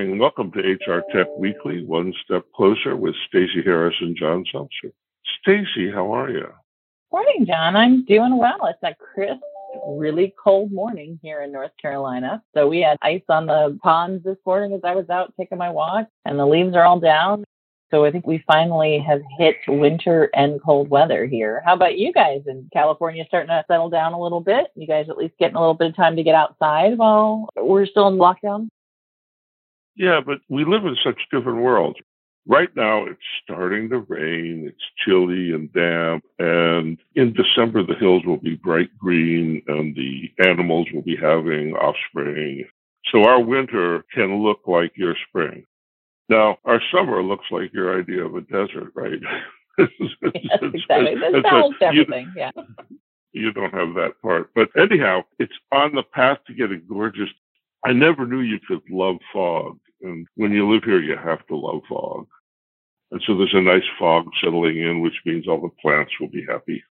morning. Welcome to HR Tech Weekly, One Step Closer with Stacey Harris and John Sumser. Stacey, how are you? Morning, John. I'm doing well. It's a crisp, really cold morning here in North Carolina. So we had ice on the ponds this morning as I was out taking my walk, and the leaves are all down. So I think we finally have hit winter and cold weather here. How about you guys in California starting to settle down a little bit? You guys at least getting a little bit of time to get outside while we're still in lockdown? Yeah, but we live in such different worlds. Right now, it's starting to rain. It's chilly and damp. And in December, the hills will be bright green and the animals will be having offspring. So our winter can look like your spring. Now, our summer looks like your idea of a desert, right? yes, exactly. That sounds everything. Yeah. You don't have that part. But anyhow, it's on the path to getting gorgeous. I never knew you could love fog. And when you live here, you have to love fog. And so there's a nice fog settling in, which means all the plants will be happy.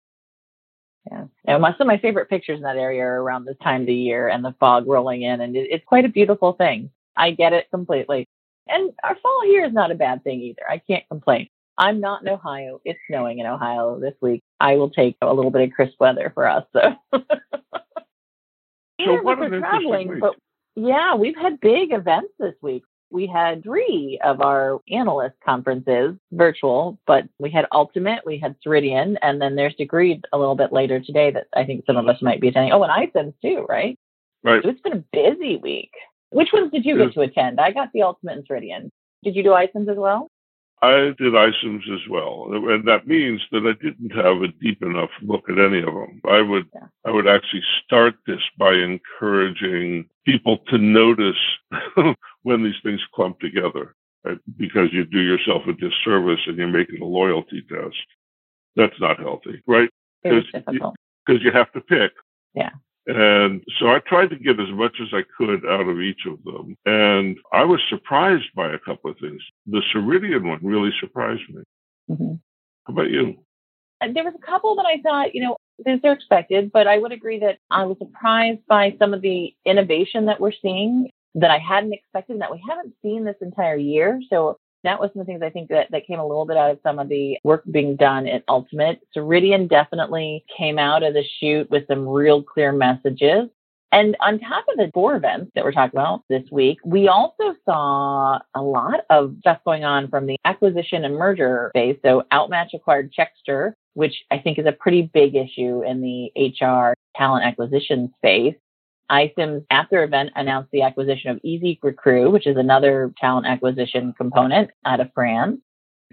Yeah. And some of my favorite pictures in that area are around this time of the year and the fog rolling in. And it's quite a beautiful thing. I get it completely. And our fall here is not a bad thing either. I can't complain. I'm not in Ohio. It's snowing in Ohio this week. I will take a little bit of crisp weather for us. So, so what we're traveling, but yeah, we've had big events this week. We had three of our analyst conferences virtual, but we had Ultimate, we had Ceridian, and then there's Degreed a little bit later today that I think some of us might be attending. Oh, and iCIMS too, right? Right. So it's been a busy week. Which ones did you get to attend? I got the Ultimate and Ceridian. Did you do iCIMS as well? I did iCIMS as well, and that means that I didn't have a deep enough look at any of them. I would, yeah. I would actually start this by encouraging people to notice when these things clump together, right? because you do yourself a disservice and you're making a loyalty test. That's not healthy, right? Because you, you have to pick. Yeah. And so I tried to get as much as I could out of each of them. And I was surprised by a couple of things. The Ceridian one really surprised me. Mm-hmm. How about you? There was a couple that I thought, you know, they're expected, but I would agree that I was surprised by some of the innovation that we're seeing that I hadn't expected and that we haven't seen this entire year. So that was some of the things I think that, that came a little bit out of some of the work being done at Ultimate. Ceridian definitely came out of the chute with some real clear messages. And on top of the four events that we're talking about this week, we also saw a lot of stuff going on from the acquisition and merger phase. So Outmatch acquired Checkster, which I think is a pretty big issue in the HR talent acquisition space. iCIMS after event announced the acquisition of Easy Recruit, which is another talent acquisition component out of France.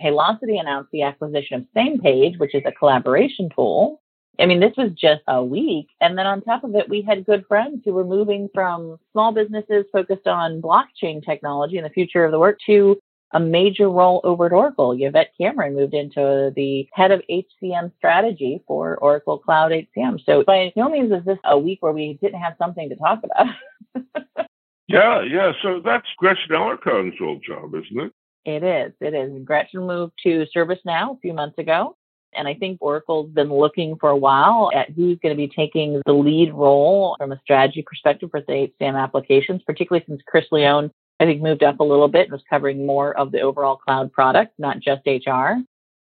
Paylocity announced the acquisition of SamePage, which is a collaboration tool. I mean, this was just a week. And then on top of it, we had good friends who were moving from small businesses focused on blockchain technology and the future of the work to a major role over at Oracle. Yvette Cameron moved into the head of HCM strategy for Oracle Cloud HCM. So by no means is this a week where we didn't have something to talk about. yeah, yeah. So that's Gretchen Alarcon's old job, isn't it? It is. It is. Gretchen moved to ServiceNow a few months ago. And I think Oracle's been looking for a while at who's going to be taking the lead role from a strategy perspective for the HCM applications, particularly since Chris Leone I think moved up a little bit and was covering more of the overall cloud product, not just HR.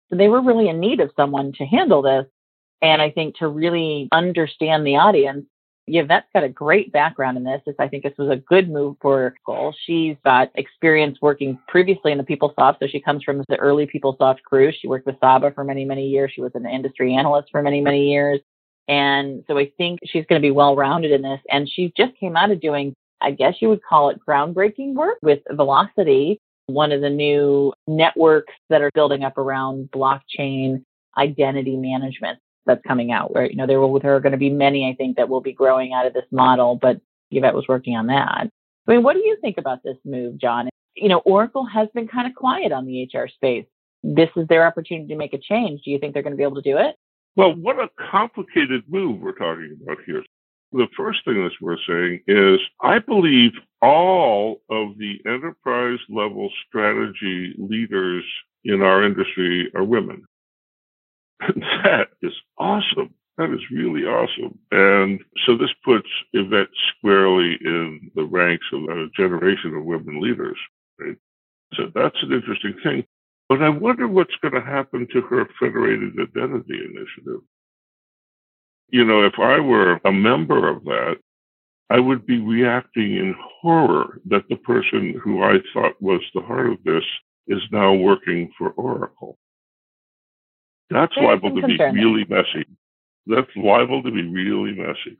So they were really in need of someone to handle this. And I think to really understand the audience, Yvette's got a great background in this. I think this was a good move for Oracle. She's got experience working previously in the PeopleSoft. So she comes from the early PeopleSoft crew. She worked with Saba for many, many years. She was an industry analyst for many, many years. And so I think she's going to be well rounded in this. And she just came out of doing I guess you would call it groundbreaking work with Velocity, one of the new networks that are building up around blockchain identity management that's coming out where, you know, there will, there are going to be many, I think, that will be growing out of this model, but Yvette was working on that. I mean, what do you think about this move, John? You know, Oracle has been kind of quiet on the HR space. This is their opportunity to make a change. Do you think they're going to be able to do it? Well, what a complicated move we're talking about here the first thing that's we're saying is I believe all of the enterprise level strategy leaders in our industry are women. That is awesome. That is really awesome. And so this puts Yvette squarely in the ranks of a generation of women leaders. Right? So that's an interesting thing. But I wonder what's going to happen to her federated identity initiative. You know, if I were a member of that, I would be reacting in horror that the person who I thought was the heart of this is now working for Oracle. That's There's liable to be really messy. That's liable to be really messy.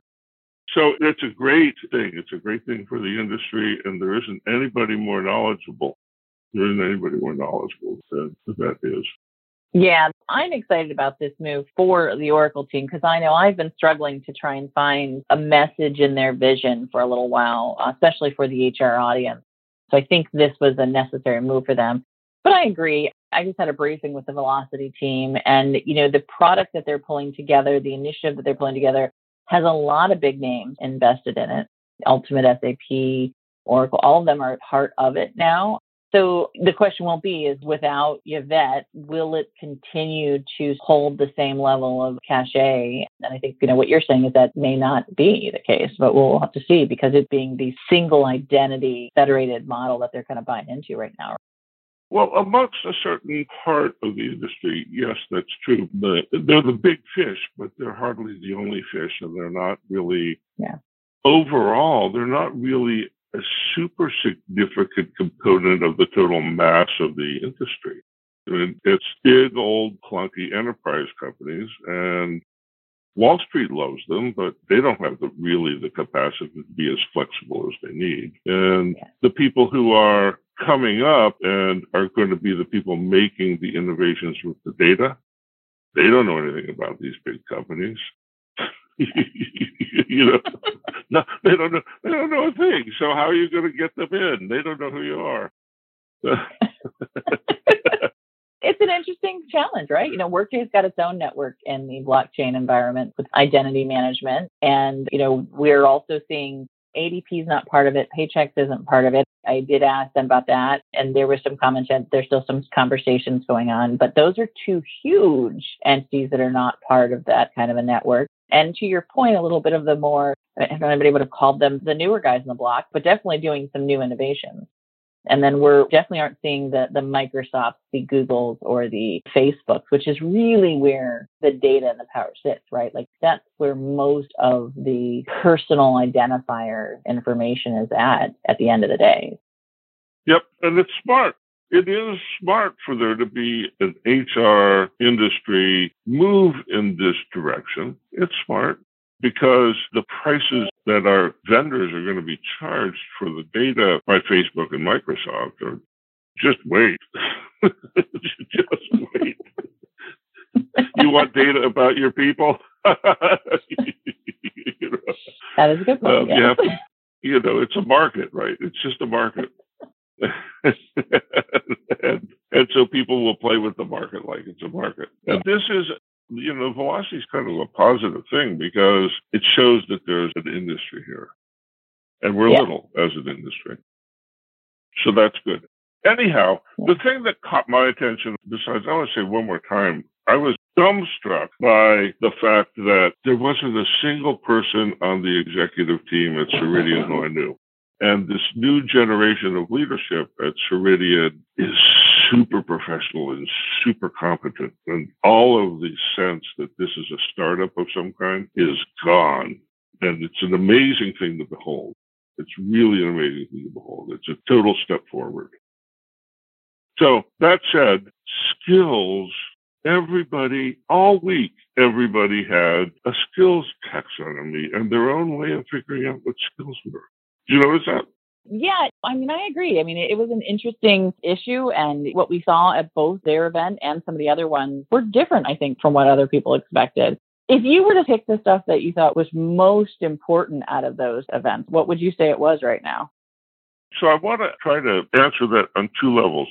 So it's a great thing. It's a great thing for the industry, and there isn't anybody more knowledgeable. There isn't anybody more knowledgeable than that is. Yeah, I'm excited about this move for the Oracle team because I know I've been struggling to try and find a message in their vision for a little while, uh, especially for the HR audience. So I think this was a necessary move for them. But I agree. I just had a briefing with the Velocity team, and you know the product that they're pulling together, the initiative that they're pulling together, has a lot of big names invested in it. Ultimate SAP, Oracle, all of them are part of it now. So the question will be is without Yvette, will it continue to hold the same level of cachet? And I think, you know, what you're saying is that may not be the case, but we'll have to see because it being the single identity federated model that they're kind of buying into right now. Well, amongst a certain part of the industry, yes, that's true. But they're the big fish, but they're hardly the only fish, and they're not really. Yeah. Overall, they're not really a super significant component of the total mass of the industry. I mean, it's big, old, clunky enterprise companies, and Wall Street loves them, but they don't have the, really the capacity to be as flexible as they need. And the people who are coming up and are going to be the people making the innovations with the data, they don't know anything about these big companies. you know, no, they don't know. They don't know a thing. So how are you going to get them in? They don't know who you are. it's an interesting challenge, right? You know, Workday's got its own network in the blockchain environment with identity management, and you know, we're also seeing ADP is not part of it. Paychex isn't part of it. I did ask them about that, and there was some comments that there's still some conversations going on. But those are two huge entities that are not part of that kind of a network. And to your point, a little bit of the more, if anybody would have called them the newer guys in the block, but definitely doing some new innovations. And then we're definitely aren't seeing the, the Microsofts, the Googles, or the Facebooks, which is really where the data and the power sits, right? Like that's where most of the personal identifier information is at at the end of the day. Yep. And it's smart it is smart for there to be an HR industry move in this direction. It's smart because the prices that our vendors are going to be charged for the data by Facebook and Microsoft are just wait. just wait. you want data about your people? you know, that is a good point. Um, yeah. you, to, you know, it's a market, right? It's just a market. And, and so people will play with the market like it's a market. And this is, you know, velocity is kind of a positive thing because it shows that there's an industry here. And we're yeah. little as an industry. So that's good. Anyhow, the thing that caught my attention, besides, I want to say one more time, I was dumbstruck by the fact that there wasn't a single person on the executive team at Ceridian who I knew. And this new generation of leadership at Ceridian is super professional and super competent. And all of the sense that this is a startup of some kind is gone. And it's an amazing thing to behold. It's really an amazing thing to behold. It's a total step forward. So that said, skills, everybody, all week, everybody had a skills taxonomy and their own way of figuring out what skills were. Do you notice that? Yeah, I mean, I agree. I mean, it, was an interesting issue, and what we saw at both their event and some of the other ones were different, I think, from what other people expected. If you were to pick the stuff that you thought was most important out of those events, what would you say it was right now? So I want to try to answer that on two levels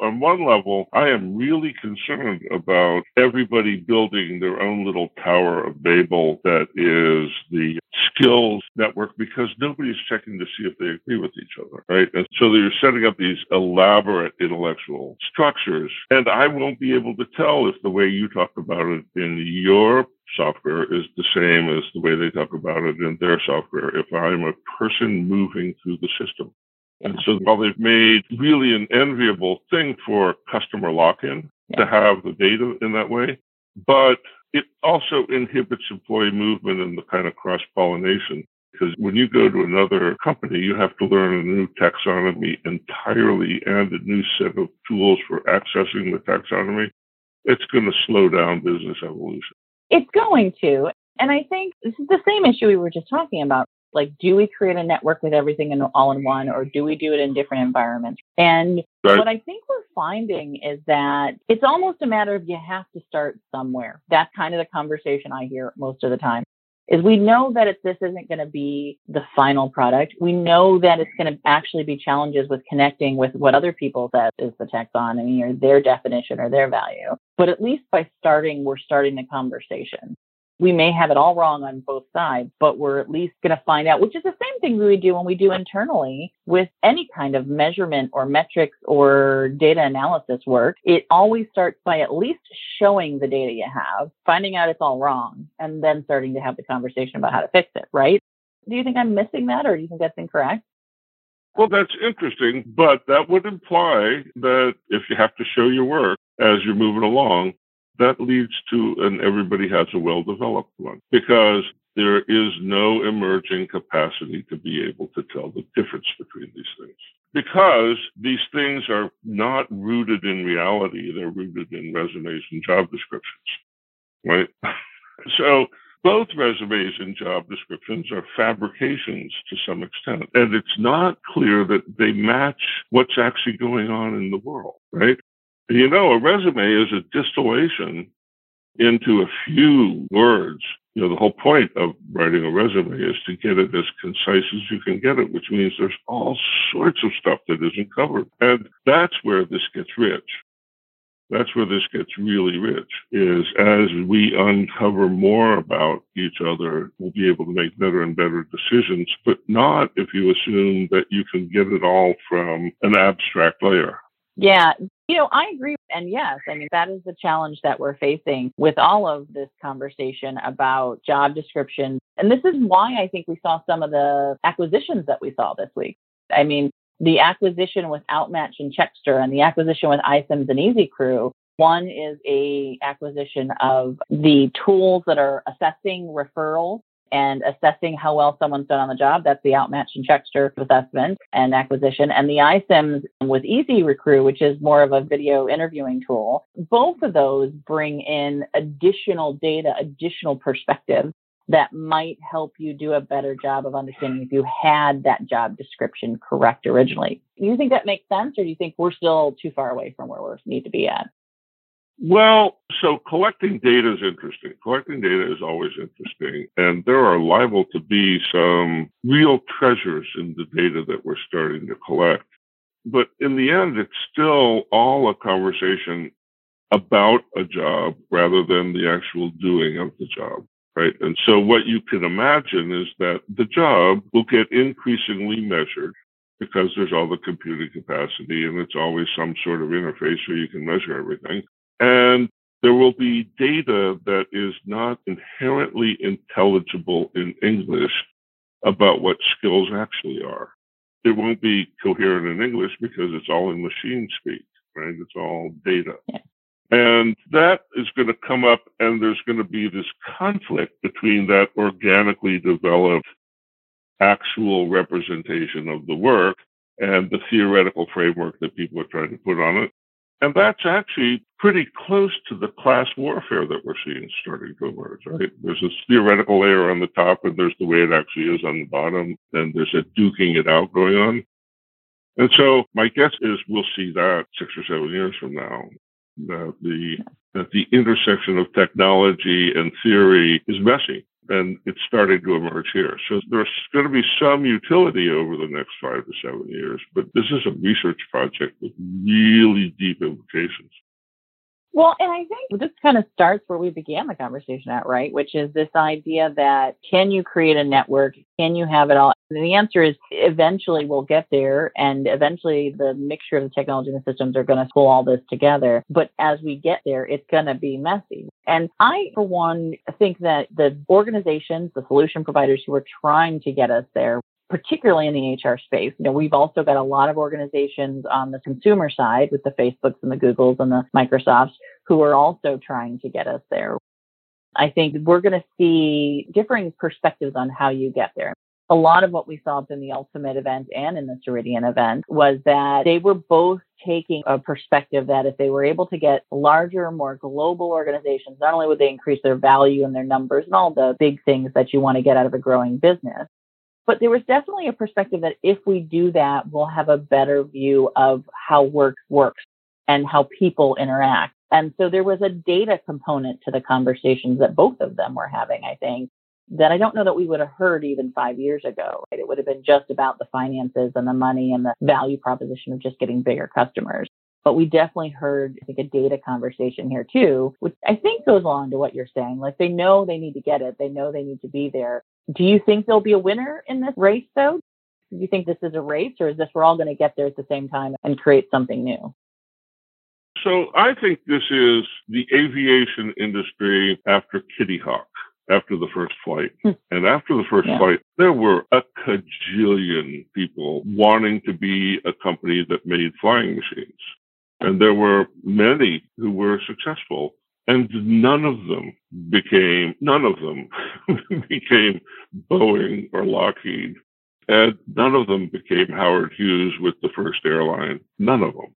on one level, I am really concerned about everybody building their own little Tower of Babel that is the skills network because nobody's checking to see if they agree with each other, right? And so they're setting up these elaborate intellectual structures. And I won't be able to tell if the way you talk about it in your software is the same as the way they talk about it in their software if I'm a person moving through the system. And so while they've made really an enviable thing for customer lock-in yeah. to have the data in that way, but it also inhibits employee movement and the kind of cross-pollination. Because when you go to another company, you have to learn a new taxonomy entirely and a new set of tools for accessing the taxonomy. It's going to slow down business evolution. It's going to. And I think this is the same issue we were just talking about. Like, do we create a network with everything in all in one, or do we do it in different environments? And right. what I think we're finding is that it's almost a matter of you have to start somewhere. That's kind of the conversation I hear most of the time. Is we know that this isn't going to be the final product, we know that it's going to actually be challenges with connecting with what other people that is the taxonomy or their definition or their value. But at least by starting, we're starting the conversation we may have it all wrong on both sides, but we're at least going to find out, which is the same thing we do when we do internally with any kind of measurement or metrics or data analysis work. It always starts by at least showing the data you have, finding out it's all wrong, and then starting to have the conversation about how to fix it, right? Do you think I'm missing that or do you think that's incorrect? Well, that's interesting, but that would imply that if you have to show your work as you're moving along, that leads to and everybody has a well developed one because there is no emerging capacity to be able to tell the difference between these things. Because these things are not rooted in reality they're rooted in resumes and job descriptions right? So both resumes and job descriptions are fabrications to some extent and it's not clear that they match what's actually going on in the world right you know, a resume is a distillation into a few words. You know, the whole point of writing a resume is to get it as concise as you can get it, which means there's all sorts of stuff that isn't covered. And that's where this gets rich. That's where this gets really rich is as we uncover more about each other, we'll be able to make better and better decisions, but not if you assume that you can get it all from an abstract layer. Yeah, you know, I agree. And yes, I mean, that is the challenge that we're facing with all of this conversation about job descriptions. And this is why I think we saw some of the acquisitions that we saw this week. I mean, the acquisition with Outmatch and Checkster and the acquisition with iCIMS and EasyRecrue. One is a acquisition of the tools that are assessing referrals and assessing how well someone's done on the job. That's the Outmatch and Checkster assessment and acquisition. And the iCIMS with Easy Recruit, which is more of a video interviewing tool. Both of those bring in additional data, additional perspective that might help you do a better job of understanding if you had that job description correct originally. Do you think that makes sense, or do you think we're still too far away from where we need to be at? Well, so collecting data is interesting. Collecting data is always interesting. And there are liable to be some real treasures in the data that we're starting to collect. But in the end, it's still all a conversation about a job rather than the actual doing of the job. Right. And so what you can imagine is that the job will get increasingly measured because there's all the computing capacity and it's always some sort of interface where you can measure everything. And there will be data that is not inherently intelligible in English about what skills actually are. It won't be coherent in English because it's all in machine speak, right? It's all data. Yeah. And that is going to come up, and there's going to be this conflict between that organically developed actual representation of the work and the theoretical framework that people are trying to put on it. And that's actually pretty close to the class warfare that we're seeing starting to emerge, right? There's this theoretical layer on the top, and there's the way it actually is on the bottom, and there's a duking it out going on. And so my guess is we'll see that six or seven years from now, that the that the intersection of technology and theory is messy and it's starting to emerge here. So there's going to be some utility over the next five to seven years, but this is a research project with really deep implications. Well, and I think this kind of starts where we began the conversation at, right? Which is this idea that can you create a network? Can you have it all? And the answer is eventually we'll get there and eventually the mixture of the technology and the systems are going to pull all this together. But as we get there, it's going to be messy. And I, for one, think that the organizations, the solution providers who are trying to get us there particularly in the HR space. You know, we've also got a lot of organizations on the consumer side with the Facebooks and the Googles and the Microsofts who are also trying to get us there. I think we're going to see differing perspectives on how you get there. A lot of what we saw in the Ultimate event and in the Ceridian event was that they were both taking a perspective that if they were able to get larger, more global organizations, not only would they increase their value and their numbers and all the big things that you want to get out of a growing business, but there was definitely a perspective that if we do that, we'll have a better view of how work works and how people interact. And so there was a data component to the conversations that both of them were having, I think, that I don't know that we would have heard even five years ago. Right? It would have been just about the finances and the money and the value proposition of just getting bigger customers. But we definitely heard, I think, a data conversation here too, which I think goes along to what you're saying. Like they know they need to get it. They know they need to be there. Do you think there'll be a winner in this race though? Do you think this is a race or is this we're all going to get there at the same time and create something new? So I think this is the aviation industry after Kitty Hawk after the first flight. Hmm. and after the first yeah. flight, there were a cajillion people wanting to be a company that made flying machines. And there were many who were successful. And none of them became, none of them became Boeing or Lockheed. And none of them became Howard Hughes with the first airline. None of them.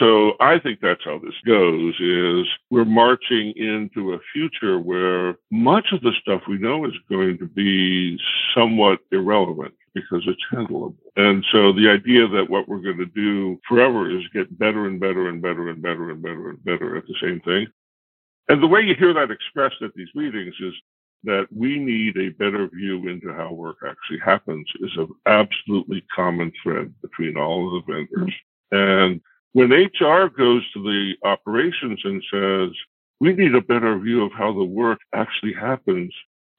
So I think that's how this goes is we're marching into a future where much of the stuff we know is going to be somewhat irrelevant because it's handleable. And so the idea that what we're going to do forever is get better and better and better and better and better and better at the same thing. And the way you hear that expressed at these meetings is that we need a better view into how work actually happens is an absolutely common thread between all of the vendors. And when HR goes to the operations and says, we need a better view of how the work actually happens,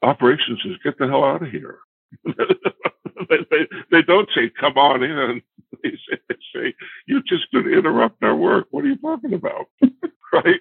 operations says, get the hell out of here. they, they, they, don't say, come on in. They say, they say, you're just going to interrupt our work. What are you talking about? right?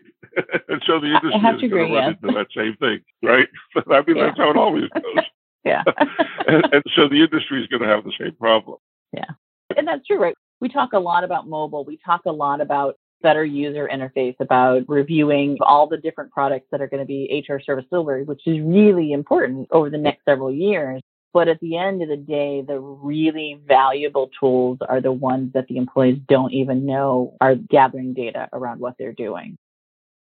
And so the industry is going to run into that same thing, right? I mean, yeah. that's how it always goes. yeah. and, and so the industry is going to have the same problem. Yeah. And that's true, right? we talk a lot about mobile. We talk a lot about better user interface, about reviewing all the different products that are going to be HR service delivery, which is really important over the next several years. But at the end of the day, the really valuable tools are the ones that the employees don't even know are gathering data around what they're doing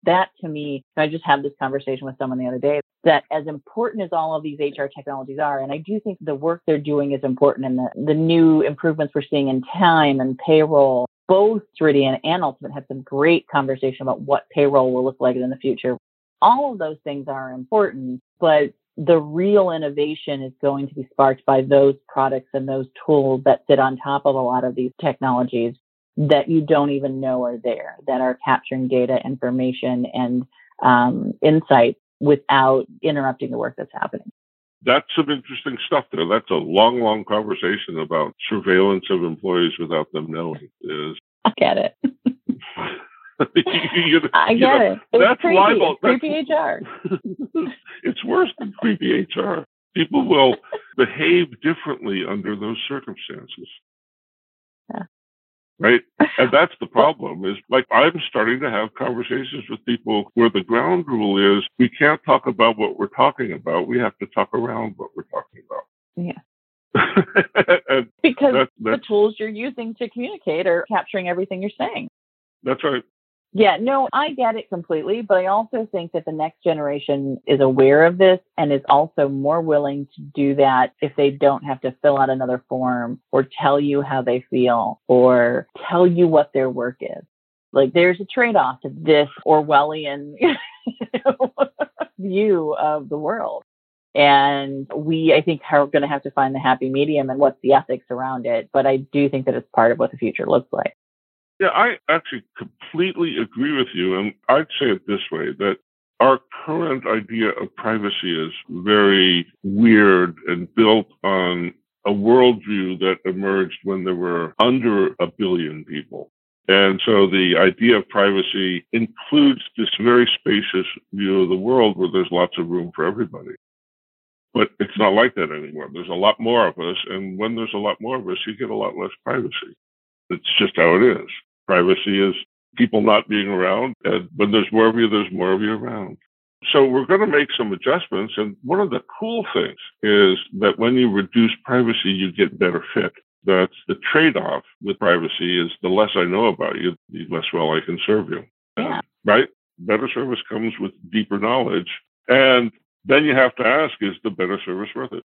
that to me, I just had this conversation with someone the other day that as important as all of these HR technologies are, and I do think the work they're doing is important and the, the new improvements we're seeing in time and payroll, both Ceridian and Ultimate have some great conversation about what payroll will look like in the future. All of those things are important, but the real innovation is going to be sparked by those products and those tools that sit on top of a lot of these technologies that you don't even know are there that are capturing data, information, and um, insight without interrupting the work that's happening. That's some interesting stuff there. That's a long, long conversation about surveillance of employees without them knowing. Is I get it. you, I get know, it. It's that's creepy. libel. It's creepy HR. it's worse than creepy HR. People will behave differently under those circumstances. Right? And that's the problem is like I'm starting to have conversations with people where the ground rule is we can't talk about what we're talking about. We have to talk around what we're talking about. Yeah. because that, the tools you're using to communicate are capturing everything you're saying. That's right. Yeah, no, I get it completely, but I also think that the next generation is aware of this and is also more willing to do that if they don't have to fill out another form or tell you how they feel or tell you what their work is. Like there's a trade off to this Orwellian view of the world. And we, I think, are going to have to find the happy medium and what's the ethics around it. But I do think that it's part of what the future looks like. Yeah, I actually completely agree with you. And I'd say it this way that our current idea of privacy is very weird and built on a worldview that emerged when there were under a billion people. And so the idea of privacy includes this very spacious view of the world where there's lots of room for everybody. But it's not like that anymore. There's a lot more of us. And when there's a lot more of us, you get a lot less privacy. It's just how it is. Privacy is people not being around. And when there's more of you, there's more of you around. So we're going to make some adjustments. And one of the cool things is that when you reduce privacy, you get better fit. That's the trade off with privacy is the less I know about you, the less well I can serve you. Yeah. Um, right? Better service comes with deeper knowledge. And then you have to ask, is the better service worth it?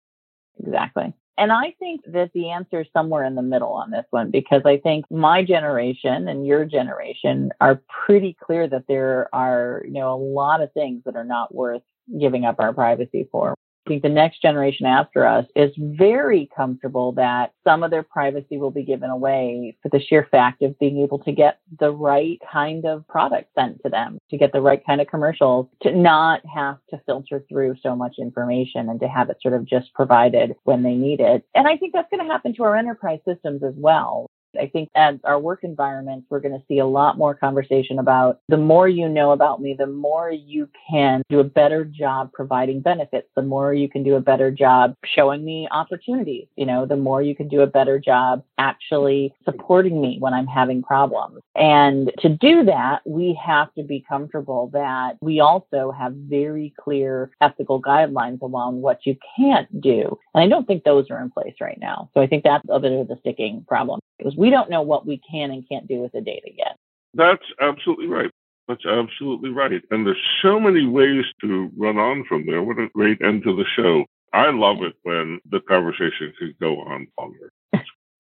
Exactly. And I think that the answer is somewhere in the middle on this one because I think my generation and your generation are pretty clear that there are, you know, a lot of things that are not worth giving up our privacy for the next generation after us is very comfortable that some of their privacy will be given away for the sheer fact of being able to get the right kind of product sent to them, to get the right kind of commercials, to not have to filter through so much information and to have it sort of just provided when they need it. And I think that's going to happen to our enterprise systems as well. I think as our work environments, we're going to see a lot more conversation about the more you know about me, the more you can do a better job providing benefits, the more you can do a better job showing me opportunities, you know, the more you can do a better job actually supporting me when I'm having problems. And to do that, we have to be comfortable that we also have very clear ethical guidelines along what you can't do. And I don't think those are in place right now. So I think that's a bit of the sticking problem because we don't know what we can and can't do with the data yet. That's absolutely right. That's absolutely right. And there's so many ways to run on from there. What a great end to the show. I love it when the conversation can go on longer.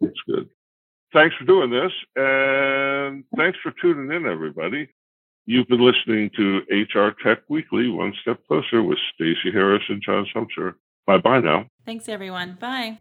It's good. Thanks for doing this. And thanks for tuning in, everybody. You've been listening to HR Tech Weekly, One Step Closer with Stacey Harris and John Sumser. Bye bye now. Thanks, everyone. Bye.